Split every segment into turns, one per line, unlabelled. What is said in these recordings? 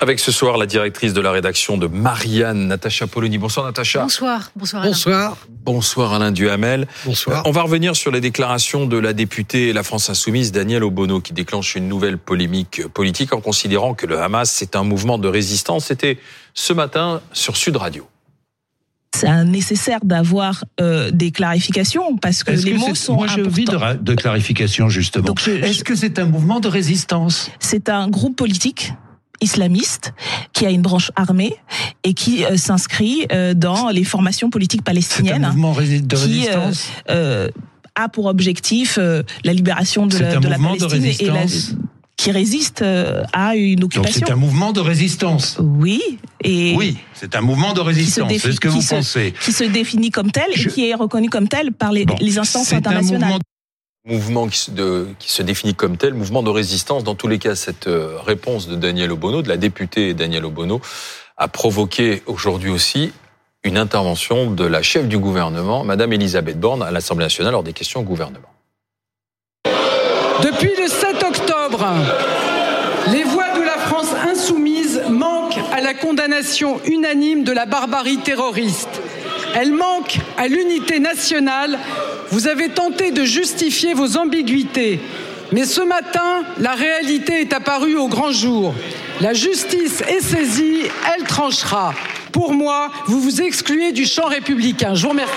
Avec ce soir la directrice de la rédaction de Marianne, Natacha Polony. Bonsoir Natacha.
Bonsoir. Bonsoir Alain.
Bonsoir.
Bonsoir Alain Duhamel.
Bonsoir.
On va revenir sur les déclarations de la députée La France Insoumise, Danielle Obono, qui déclenche une nouvelle polémique politique en considérant que le Hamas c'est un mouvement de résistance. C'était ce matin sur Sud Radio.
C'est nécessaire d'avoir euh, des clarifications parce que les
que
mots sont
Moi, j'ai envie de, de clarification, justement.
Je-
Est-ce que c'est un mouvement de résistance?
C'est un groupe politique islamiste qui a une branche armée et qui euh, s'inscrit euh, dans les formations politiques
C'est un
palestiniennes
mouvement de
qui,
résistance?
euh, a pour objectif la libération de la, de la
mouvement de
Palestine et la, qui résiste euh, à une
Donc
occupation.
c'est un mouvement de résistance
Oui, et
Oui, c'est un mouvement de résistance, c'est ce que
qui
vous
se-
pensez.
qui se définit comme tel
Je-
et qui est reconnu comme tel par les,
Bon,
les instances
c'est un
internationales.
mouvement
Mouvement qui se, de- qui se définit comme tel, mouvement de résistance. Dans tous les cas, cette euh, réponse de Daniel Obono, de la députée Danielle Obono, a provoqué aujourd'hui aussi une intervention de la chef du gouvernement, Madame Elisabeth Borne, à l'Assemblée nationale lors des questions au gouvernement.
Depuis le 7 les voix de la France insoumise manquent à la condamnation unanime de la barbarie terroriste. Elles manquent à l'unité nationale. Vous avez tenté de justifier vos ambiguïtés. Mais ce matin, la réalité est apparue au grand jour. La justice est saisie, elle tranchera. Pour moi, vous vous excluez du champ républicain. Je vous remercie.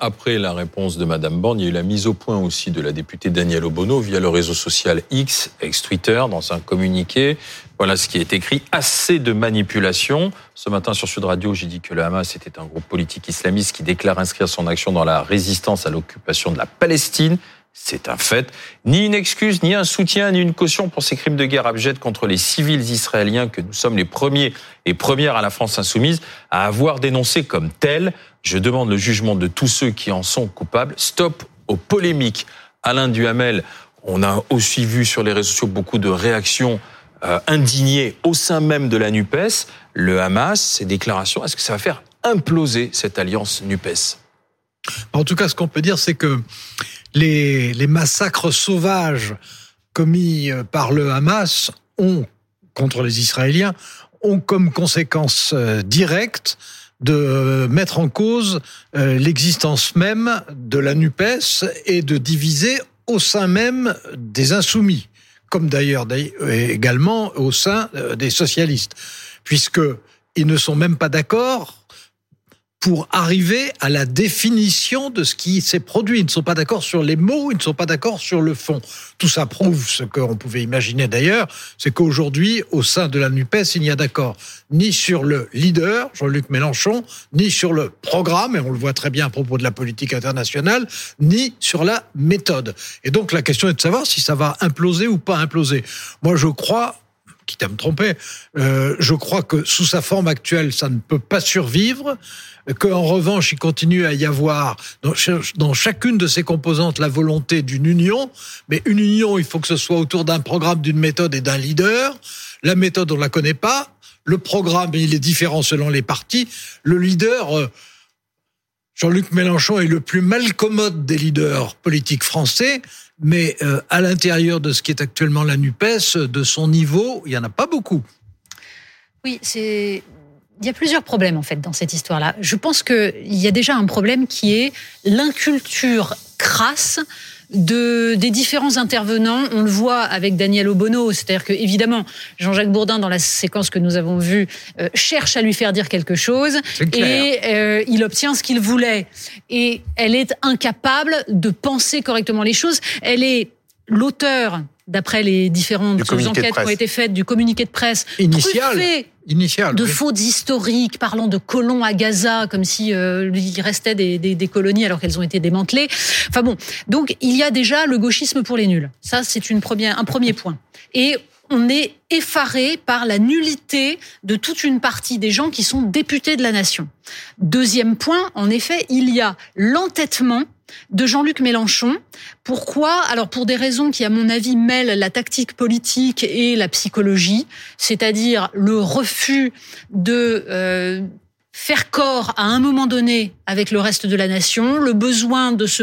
Après la réponse de Madame Borne, il y a eu la mise au point aussi de la députée Danielle Obono via le réseau social X, ex-Twitter, dans un communiqué. Voilà ce qui est écrit. Assez de manipulation. Ce matin sur Sud Radio, j'ai dit que le Hamas était un groupe politique islamiste qui déclare inscrire son action dans la résistance à l'occupation de la Palestine. C'est un fait. Ni une excuse, ni un soutien, ni une caution pour ces crimes de guerre abjects contre les civils israéliens que nous sommes les premiers et premières à la France insoumise à avoir dénoncé comme tels. Je demande le jugement de tous ceux qui en sont coupables. Stop aux polémiques. Alain Duhamel, on a aussi vu sur les réseaux sociaux beaucoup de réactions euh, indignées au sein même de la NUPES. Le Hamas, ces déclarations, est-ce que ça va faire imploser cette alliance NUPES?
En tout cas, ce qu'on peut dire, c'est que les, les massacres sauvages commis euh, par le Hamas ont, contre les Israéliens, ont comme conséquence euh, directe de euh, mettre en cause euh, l'existence même de la NUPES et de diviser au sein même des insoumis, comme d'ailleurs également au sein euh, des socialistes, puisque ils ne sont même pas d'accord pour arriver à la définition de ce qui s'est produit. Ils ne sont pas d'accord sur les mots, ils ne sont pas d'accord sur le fond. Tout ça prouve ce qu'on pouvait imaginer d'ailleurs, c'est qu'aujourd'hui, au sein de la NUPES, il n'y a d'accord ni sur le leader, Jean-Luc Mélenchon, ni sur le programme, et on le voit très bien à propos de la politique internationale, ni sur la méthode. Et donc la question est de savoir si ça va imploser ou pas imploser. Moi, je crois quitte à me tromper, euh, je crois que sous sa forme actuelle, ça ne peut pas survivre, qu'en revanche, il continue à y avoir dans, ch- dans chacune de ses composantes la volonté d'une union, mais une union, il faut que ce soit autour d'un programme, d'une méthode et d'un leader. La méthode, on la connaît pas. Le programme, il est différent selon les partis. Le leader, euh, Jean-Luc Mélenchon est le plus malcommode des leaders politiques français, mais euh, à l'intérieur de ce qui est actuellement la NUPES, de son niveau, il y en a pas beaucoup.
Oui, c'est. Il y a plusieurs problèmes en fait dans cette histoire-là. Je pense qu'il y a déjà un problème qui est l'inculture crasse de, des différents intervenants. On le voit avec Daniel Obono, c'est-à-dire que évidemment Jean-Jacques Bourdin dans la séquence que nous avons vue euh, cherche à lui faire dire quelque chose et euh, il obtient ce qu'il voulait. Et elle est incapable de penser correctement les choses. Elle est l'auteur, d'après les différentes enquêtes qui ont été faites, du communiqué de presse
Initial.
truffé
Initial.
de
oui.
fautes historiques parlant de colons à Gaza, comme si euh, il restait des, des, des colonies alors qu'elles ont été démantelées. Enfin bon, donc il y a déjà le gauchisme pour les nuls. Ça, c'est une première, un premier point. Et on est effaré par la nullité de toute une partie des gens qui sont députés de la nation. Deuxième point, en effet, il y a l'entêtement de Jean-Luc Mélenchon. Pourquoi? Alors pour des raisons qui, à mon avis, mêlent la tactique politique et la psychologie, c'est-à-dire le refus de euh, faire corps à un moment donné avec le reste de la nation, le besoin de se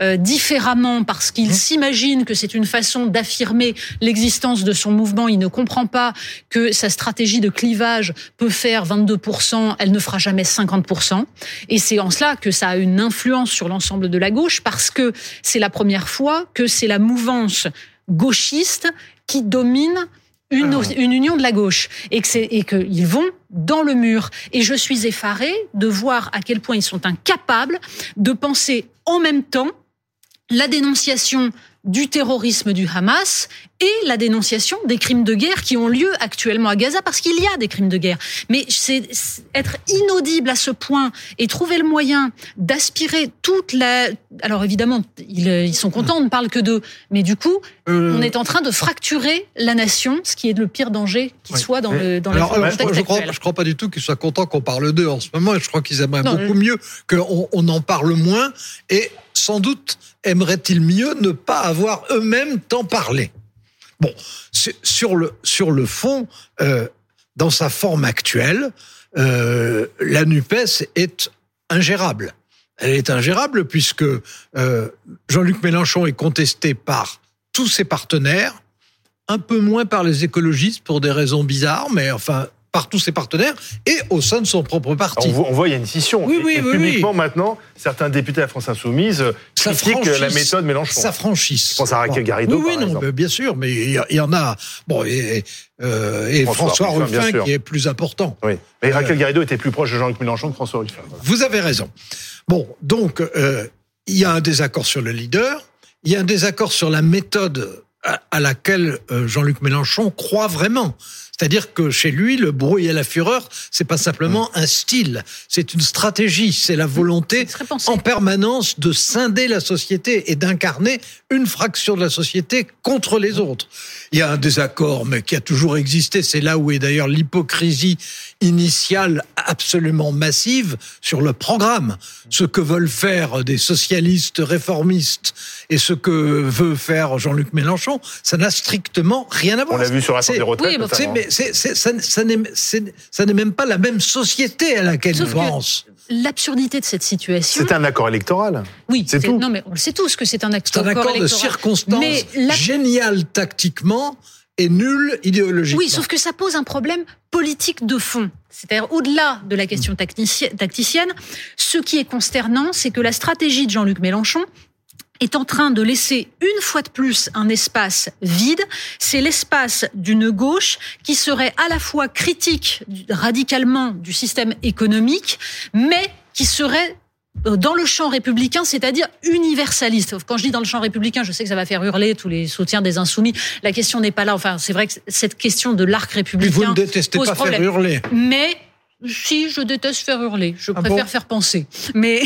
euh, différemment parce qu'il
Mmh.
s'imagine que c'est une façon d'affirmer l'existence de son mouvement. Il ne comprend pas que sa stratégie de clivage peut faire 22%, elle ne fera jamais 50%. Et c'est en cela que ça a une influence sur l'ensemble de la gauche parce que c'est la première fois que c'est la mouvance gauchiste qui domine une,
Ah.
une union de la gauche et que c'est et qu'ils vont dans le mur. Et je suis effarée de voir à quel point ils sont incapables de penser en même temps la dénonciation du terrorisme du Hamas et la dénonciation des crimes de guerre qui ont lieu actuellement à Gaza parce qu'il y a des crimes de guerre. Mais c'est être inaudible à ce point et trouver le moyen d'aspirer toute la. Alors évidemment, ils, sont contents, on ne parle que d'eux, mais du coup,
Euh,
on est en train de fracturer la nation, ce qui est le pire danger qui
Oui.
soit dans le dans
Alors, alors, je, je crois, pas du tout qu'ils soient contents qu'on parle d'eux en ce moment. Et je crois qu'ils aimeraient
Non,
beaucoup
je-
mieux qu'on on en parle moins. Et sans doute aimeraient-ils mieux ne pas avoir eux-mêmes tant parlé. Bon, sur le, sur le fond, euh, dans sa forme actuelle, euh, la NUPES est ingérable. Elle est ingérable puisque euh, Jean-Luc Mélenchon est contesté par tous ses partenaires, un peu moins par les écologistes pour des raisons bizarres, mais enfin par tous ses partenaires et au sein de son propre parti.
On voit, on voit, il y a une scission.
Oui,
Et-
oui,
et
oui,
publiquement,
oui.
maintenant, certains députés de la France Insoumise euh,
Ça
critiquent
franchisse-
la méthode Mélenchon.
Ça franchisse.
Je pense à Raquel. Garrido,
Oui, oui,
par
non,
exemple.
mais bien sûr, mais il y, en a. Bon, et, euh, et
François
François,
Ruffin,
qui est plus important.
Oui. Mais
Euh,
Raquel Garrido était plus proche de Jean-Luc Mélenchon que François Ruffin. Voilà.
Vous avez raison. Bon, donc euh, il y a un désaccord sur le leader, il y a un désaccord sur la méthode à, laquelle euh, Jean-Luc Mélenchon croit vraiment. C'est-à-dire que chez lui, le bruit et la fureur, c'est pas simplement un style, c'est une stratégie, c'est la volonté
serait pensé.
en permanence de scinder la société et d'incarner une fraction de la société contre les autres. Il y a un désaccord, mais qui a toujours existé. C'est là où est d'ailleurs l'hypocrisie initiale absolument massive sur le programme. Ce que veulent faire des socialistes réformistes et ce que veut faire Jean-Luc Mélenchon, ça n'a strictement rien à
On
voir.
l'a vu sur la des retraites.
oui,
mais ça, ça n'est c'est- ça n'est même pas la même société à laquelle
Sauf
ils pensent.
L'absurdité de cette situation.
C'est un accord électoral.
Oui,
c'est tout.
Non, mais on le sait tous que c'est un
C'est
accord,
un accord de
électoral.
circonstance
Mais la-
génial tactiquement et nul idéologiquement.
Oui, sauf que ça pose un problème politique de fond. C'est-à-dire, au-delà de la question tactici- tacticienne, ce qui est consternant, c'est que la stratégie de Jean-Luc Mélenchon est en train de laisser une fois de plus un espace vide. C'est l'espace d'une gauche qui serait à la fois critique radicalement du système économique, mais qui serait euh, dans le champ républicain, c'est-à-dire universaliste. Quand je dis dans le champ républicain, je sais que ça va faire hurler tous les soutiens des insoumis. La question n'est pas là. Enfin, c'est vrai que cette question de l'arc
Puis vous
républicain
ne détestez
pose
pas
problème.
faire hurler.
Mais si je déteste faire hurler, je
Ah
préfère
bon
faire penser. Mais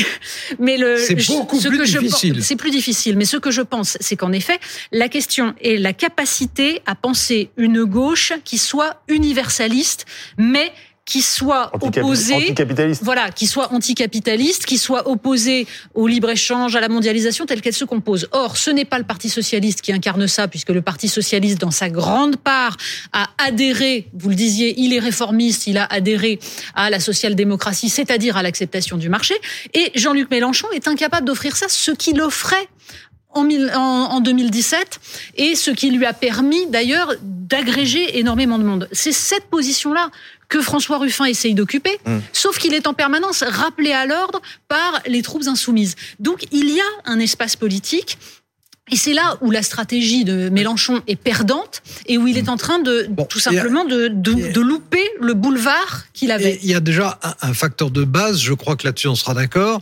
mais le
C'est beaucoup
ce
plus
que
difficile.
C'est plus difficile, mais ce que je pense, c'est qu'en effet, la question est la capacité à penser une gauche qui soit universaliste, mais qui soit
Anticapitaliste.
voilà, qui soit anticapitaliste, qui soit opposé au libre-échange, à la mondialisation telle qu'elle se compose. Or, ce n'est pas le Parti socialiste qui incarne ça, puisque le Parti socialiste, dans sa grande part, a adhéré, vous le disiez, il est réformiste, il a adhéré à la social-démocratie, c'est-à-dire à l'acceptation du marché. Et Jean-Luc Mélenchon est incapable d'offrir ça, ce qu'il offrait en 2017 et ce qui lui a permis d'ailleurs d'agréger énormément de monde. C'est cette position-là que François Ruffin essaye d'occuper,
Mm.
sauf qu'il est en permanence rappelé à l'ordre par les troupes insoumises. Donc il y a un espace politique. Et c'est là où la stratégie de Mélenchon est perdante et où il est en train de
Bon,
tout
a-
simplement de, louper le boulevard qu'il avait.
il y a déjà un, un facteur de base, je crois que là-dessus on sera d'accord,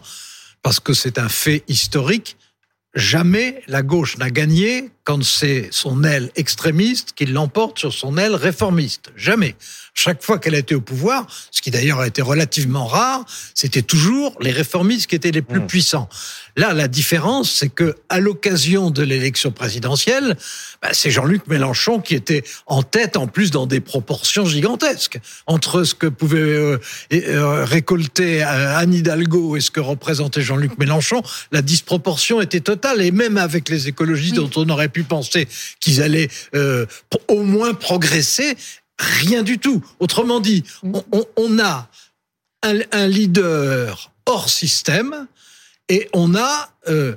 parce que c'est un fait historique. Jamais la gauche n'a gagné quand c'est son aile extrémiste qui l'emporte sur son aile réformiste. Jamais. Chaque fois qu'elle a été au pouvoir, ce qui d'ailleurs a été relativement rare, c'était toujours les réformistes qui étaient les plus
Mmh.
puissants. Là, la différence, c'est que à l'occasion de l'élection présidentielle, bah, c'est Jean-Luc Mélenchon qui était en tête, en plus dans des proportions gigantesques entre ce que pouvait euh, euh, récolter euh, Anne Hidalgo et ce que représentait Jean-Luc Mélenchon. La disproportion était totale, et même avec les écologistes
Oui.
dont on aurait pu penser qu'ils allaient euh, au moins progresser, rien du tout. Autrement dit, on, on- on a un, un leader hors système et on a euh,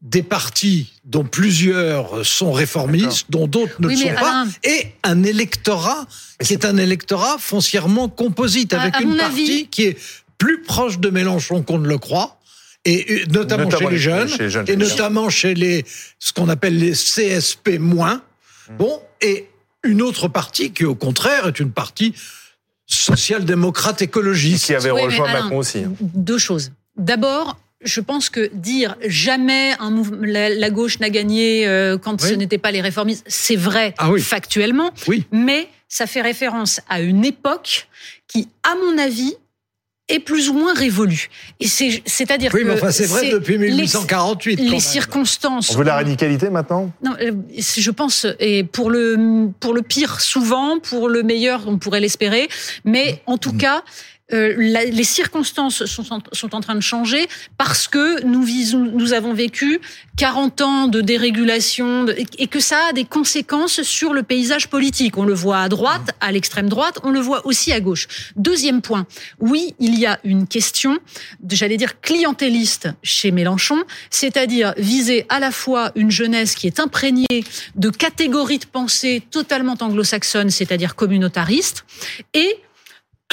des partis dont plusieurs sont réformistes, dont d'autres ne
Oui,
le sont pas,
Alain-
et un électorat qui est un électorat foncièrement composite, avec
à
une partie
avis-
qui est plus proche de Mélenchon qu'on ne le croit. Et euh, notamment,
Notamment
chez les
les-
jeunes,
chez les jeunes,
et notamment chez les ce qu'on appelle les CSP moins.
Mmh.
Bon, et une autre partie qui, au contraire, est une partie social-démocrate écologiste.
Qui avait
Oui,
rejoint
Alain,
Macron aussi. hein.
Deux choses. D'abord, je pense que dire jamais un mouvement, la, la gauche n'a gagné euh, quand
Oui.
ce n'était pas les réformistes, c'est vrai
Ah oui.
factuellement,
Oui.
mais ça fait référence à une époque qui, à mon avis, est plus ou moins révolue. Et c'est, c'est-à-dire
Oui,
que
mais enfin, c'est vrai depuis
les-
1848. quand
Les,
même.
circonstances.
On veut la radicalité maintenant
Non, euh, je pense, et pour le, pour le pire souvent, pour le meilleur, on pourrait l'espérer, mais en tout cas, euh, la- les circonstances sont en, sont en train de changer parce que nous, visons, nous avons vécu 40 ans de dérégulation de- et que ça a des conséquences sur le paysage politique. On le voit à droite, à l'extrême droite, on le voit aussi à gauche. Deuxième point, oui, il y a une question, j'allais dire clientéliste chez Mélenchon, c'est-à-dire viser à la fois une jeunesse qui est imprégnée de catégories de pensée totalement anglo-saxonnes, c'est-à-dire communautaristes, et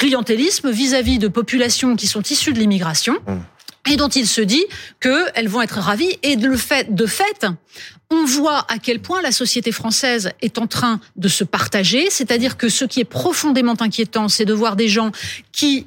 clientélisme vis-à-vis de populations qui sont issues de l'immigration. Et dont il se dit qu'elles vont être ravies. Et de, le fait, de fait, on voit à quel point la société française est en train de se partager. C'est-à-dire que ce qui est profondément inquiétant, c'est de voir des gens qui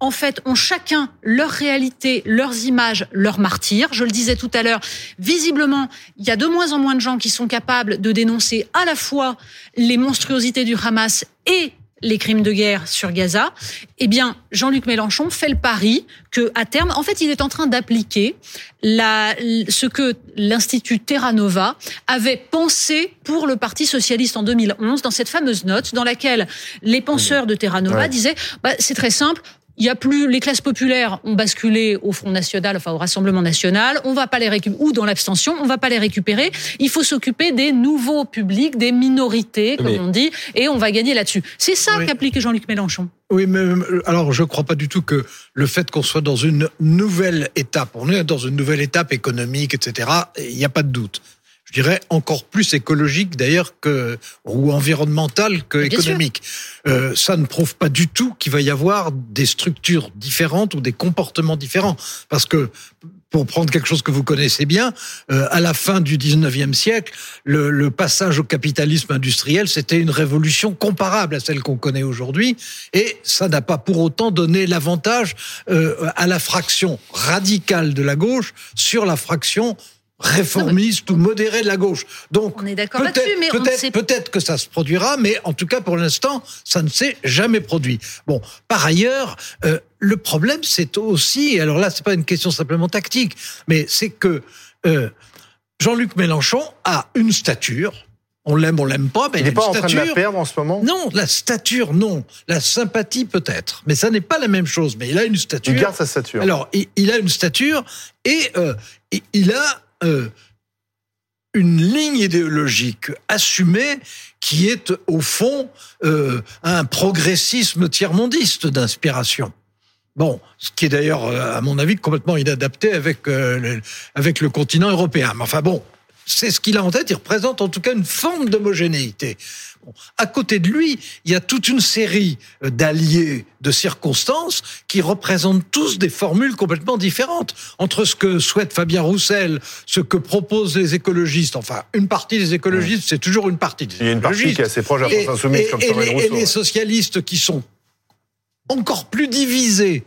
en fait, ont chacun leur réalité, leurs images, leurs martyrs. Je le disais tout à l'heure, visiblement, il y a de moins en moins de gens qui sont capables de dénoncer à la fois les monstruosités du Hamas et les crimes de guerre sur Gaza, eh bien, Jean-Luc Mélenchon fait le pari que, à terme, en fait, il est en train d'appliquer la, ce que l'Institut Terra Nova avait pensé pour le Parti socialiste en 2011, dans cette fameuse note dans laquelle les penseurs de Terra Nova
Ouais.
disaient, bah, c'est très simple, il y a plus les classes populaires ont basculé au Front National, enfin au Rassemblement National. On va pas les récupérer ou dans l'abstention, on va pas les récupérer. Il faut s'occuper des nouveaux publics, des minorités, comme
Mais-
on dit, et on va gagner là-dessus. C'est ça
Oui.
qu'applique Jean-Luc Mélenchon.
Oui, mais euh, alors je ne crois pas du tout que le fait qu'on soit dans une nouvelle étape, on est dans une nouvelle étape économique, etc., il n'y a pas de doute. Je dirais encore plus écologique d'ailleurs que ou environnemental que économique. Euh, ça ne prouve pas du tout qu'il va y avoir des structures différentes ou des comportements différents, parce que pour prendre quelque chose que vous connaissez bien, euh, à la fin du 19e siècle, le, le passage au capitalisme industriel, c'était une révolution comparable à celle qu'on connaît aujourd'hui, et ça n'a pas pour autant donné l'avantage euh, à la fraction radicale de la gauche sur la fraction réformiste ou modérée de la gauche. Donc
On est d'accord
peut-être
là-dessus, mais on ne
peut-être
sait
peut-être que ça se produira, mais en tout cas pour l'instant, ça ne s'est jamais produit. Bon, par ailleurs, euh, le problème c'est aussi, alors là c'est pas une question simplement tactique, mais c'est que euh, Jean-Luc Mélenchon a une stature. On l'aime, on l'aime pas, mais
Il n'est
a
pas en train de
stature.
la perdre en ce moment?
Non, la stature, non. La sympathie, peut-être. Mais ça n'est pas la même chose. Mais il a une stature.
Il garde sa stature.
Alors, il, il a une stature et euh, et il a euh, une ligne idéologique assumée qui est, au fond, euh, un progressisme tiers-mondiste d'inspiration. Bon, ce qui est d'ailleurs, euh, à mon avis, complètement inadapté avec, le, avec le continent européen. Mais enfin bon, c'est ce qu'il a en tête. Il représente en tout cas une forme d'homogénéité. Bon. À côté de lui, il y a toute une série euh, d'alliés de circonstances qui représentent tous des formules complètement différentes. Entre ce que souhaite Fabien Roussel, ce que proposent les écologistes, enfin, une partie des écologistes, c'est toujours une partie des
Il y a une partie qui est assez proche
Et,
France Insoumise,
et-
comme
et
Sandrine
les, et
Rousseau.
les socialistes qui sont encore plus divisés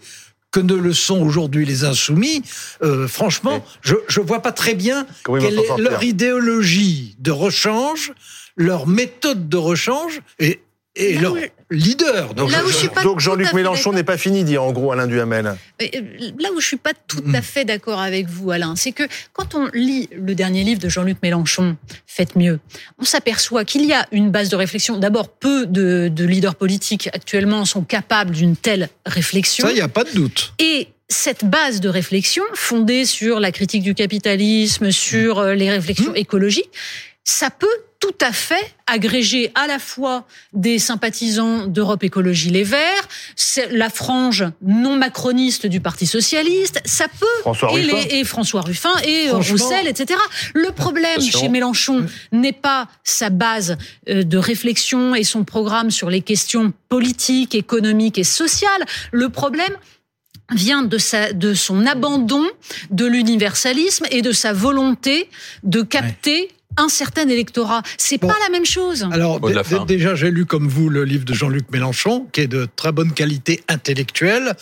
que ne le sont aujourd'hui les insoumis, euh, franchement, je je vois pas très bien
Comment
quelle est leur idéologie de rechange, leur méthode de rechange et, et
Là
leur
où-
leader. de
Donc,
Là où
rechange.
je suis pas
donc Jean-Luc Mélenchon
d'accord.
n'est pas fini, dit en gros Alain Duhamel.
Euh, Là où je suis pas tout à fait d'accord avec vous, Alain, c'est que quand on lit le dernier livre de Jean-Luc Mélenchon, Faites mieux, on s'aperçoit qu'il y a une base de réflexion. D'abord, peu de, de leaders politiques actuellement sont capables d'une telle réflexion.
Ça, il n'y a pas de doute.
Et cette base de réflexion, fondée sur la critique du capitalisme, sur euh, les réflexions
Mmh.
écologiques, ça peut tout à fait agrégé à la fois des sympathisants d'Europe Écologie Les Verts, c'est la frange non macroniste du Parti Socialiste, ça peut
François
et,
Ruffin.
les- et François Ruffin et euh, Roussel, etc. Le problème chez Mélenchon n'est pas sa base euh, de réflexion et son programme sur les questions politiques, économiques et sociales. Le problème vient de, sa, de son abandon de l'universalisme et de sa volonté de capter un certain électorat. C'est
Bon.
pas la même chose.
Alors, déjà, j'ai lu comme vous le livre de Jean-Luc Mélenchon, qui est de très bonne qualité intellectuelle.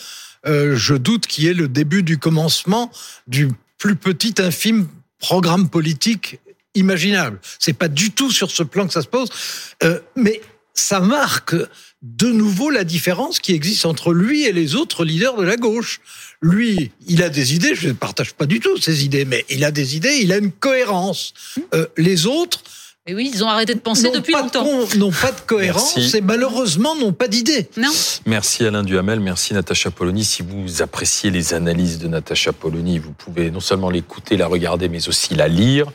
Euh, je doute qu'il y ait le début du commencement du plus petit infime programme politique imaginable. C'est pas du tout sur ce plan que ça se pose, Euh, mais ça marque de nouveau la différence qui existe entre lui et les autres leaders de la gauche. Lui, il a des idées, je ne partage pas du tout ces idées, mais il a des idées, il a une cohérence. Euh, les autres,
Et oui, ils ont arrêté de penser depuis
pas
longtemps.
N'ont pas de cohérence
Merci.
et malheureusement n'ont pas d'idée.
Non
Merci Alain Duhamel, merci Natacha Polony. Si vous appréciez les analyses de Natacha Polony, vous pouvez non seulement l'écouter, la regarder, mais aussi la lire.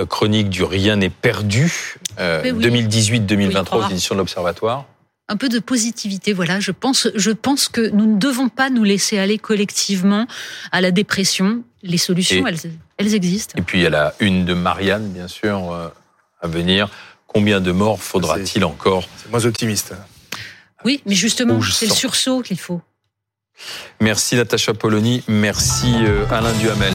Euh, Chronique du Rien n'est perdu, euh,
Mais oui.
2018-2023
Oui.
aux éditions de l'Observatoire.
un peu de positivité. Voilà, je pense, je pense que nous ne devons pas nous laisser aller collectivement à la dépression. Les solutions,
Et-
elles, elles existent.
Et puis il y a la une de Marianne, bien sûr, euh, à venir. Combien de morts faudra-t-il encore?
C'est moins optimiste.
Oui, mais justement, c'est le sursaut qu'il faut.
Merci Natacha Polony, merci euh, Alain Duhamel.